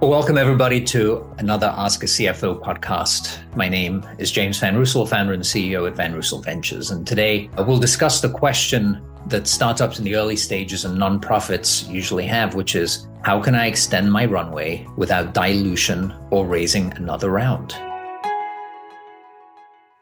Welcome everybody to another Ask a CFO podcast. My name is James Vanreusel, founder and CEO at Vanreusel Ventures. And today uh, we'll discuss the question that startups in the early stages and nonprofits usually have, which is how can I extend my runway without dilution or raising another round?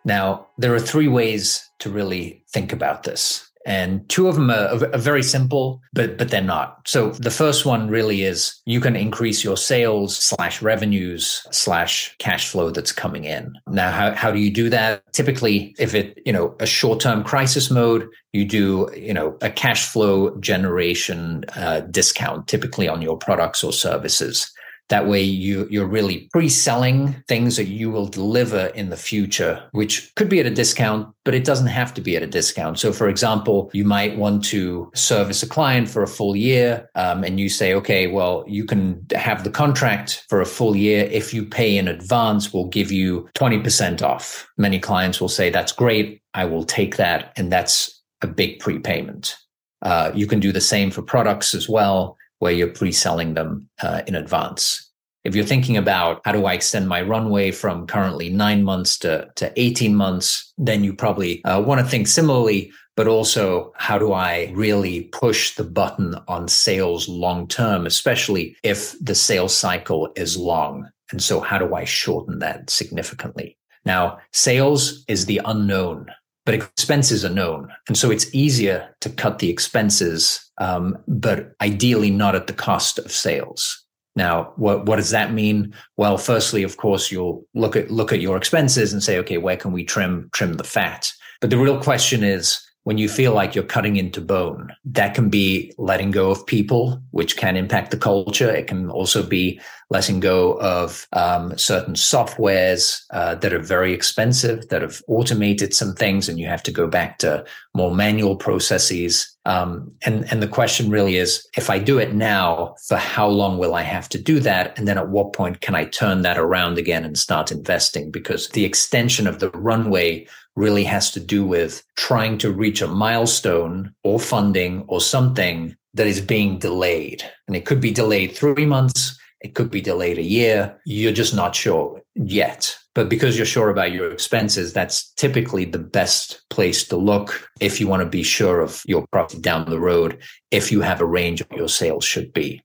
Now, there are three ways to really think about this and two of them are, are, very simple but but they're not. So the first one really is you can increase your sales slash revenues slash cash flow that's coming in. Now how, how do you do that? Typically if it you know a short-term crisis mode you do you know a cash flow generation uh, discount typically on your products or services that way you you're really pre-selling things that you will deliver in the future, which could be at a discount, but it doesn't have to be at a discount. So for example, you might want to service a client for a full year um, and you say, okay, well, you can have the contract for a full year. If you pay in advance, we'll give you 20% off. Many clients will say, that's great. I will take that. And that's a big prepayment. Uh, you can do the same for products as well where you're pre-selling them uh, in advance. If you're thinking about how do I extend my runway from currently nine months to, to 18 months, then you probably uh, want to think similarly, but also how do I really push the button on sales long term, especially if the sales cycle is long. And so how do I shorten that significantly? Now, sales is the unknown but expenses are known. And so it's easier to cut the expenses, um, but ideally not at the cost of sales. Now, what, what does that mean? Well, firstly, of course, you'll look at look at your expenses and say, okay, where can we trim trim the fat? But the real question is, when you feel like you're cutting into bone. That can be letting go of people, which can impact the culture. It can also be letting go of um, certain softwares uh, that are very expensive, that have automated some things, and you have to go back to more manual processes. Um, and, and the question really is if I do it now, for how long will I have to do that? And then at what point can I turn that around again and start investing? Because the extension of the runway really has to do with trying to reach a milestone or funding or something that is being delayed. And it could be delayed three months, it could be delayed a year. You're just not sure yet. But because you're sure about your expenses, that's typically the best place to look if you want to be sure of your profit down the road, if you have a range of your sales should be.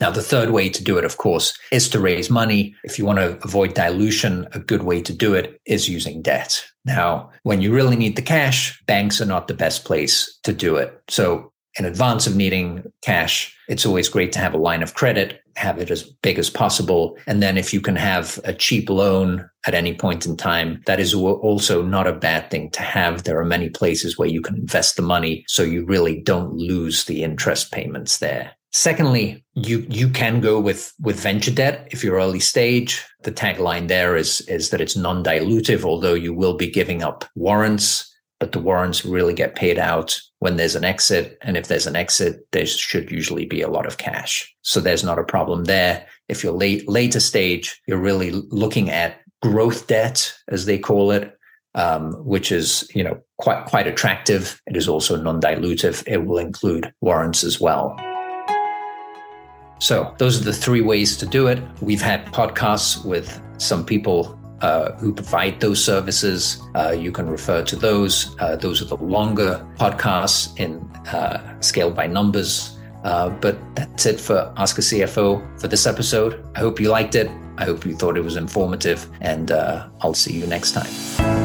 Now, the third way to do it, of course, is to raise money. If you want to avoid dilution, a good way to do it is using debt. Now, when you really need the cash, banks are not the best place to do it. So in advance of needing cash, it's always great to have a line of credit, have it as big as possible. And then if you can have a cheap loan at any point in time, that is also not a bad thing to have. There are many places where you can invest the money so you really don't lose the interest payments there. Secondly, you you can go with with venture debt if you're early stage. The tagline there is is that it's non-dilutive, although you will be giving up warrants, but the warrants really get paid out when there's an exit. And if there's an exit, there should usually be a lot of cash. So there's not a problem there. If you're late later stage, you're really looking at growth debt, as they call it, um, which is you know quite quite attractive. It is also non-dilutive. It will include warrants as well. So, those are the three ways to do it. We've had podcasts with some people uh, who provide those services. Uh, you can refer to those. Uh, those are the longer podcasts in uh, scale by numbers. Uh, but that's it for Ask a CFO for this episode. I hope you liked it. I hope you thought it was informative, and uh, I'll see you next time.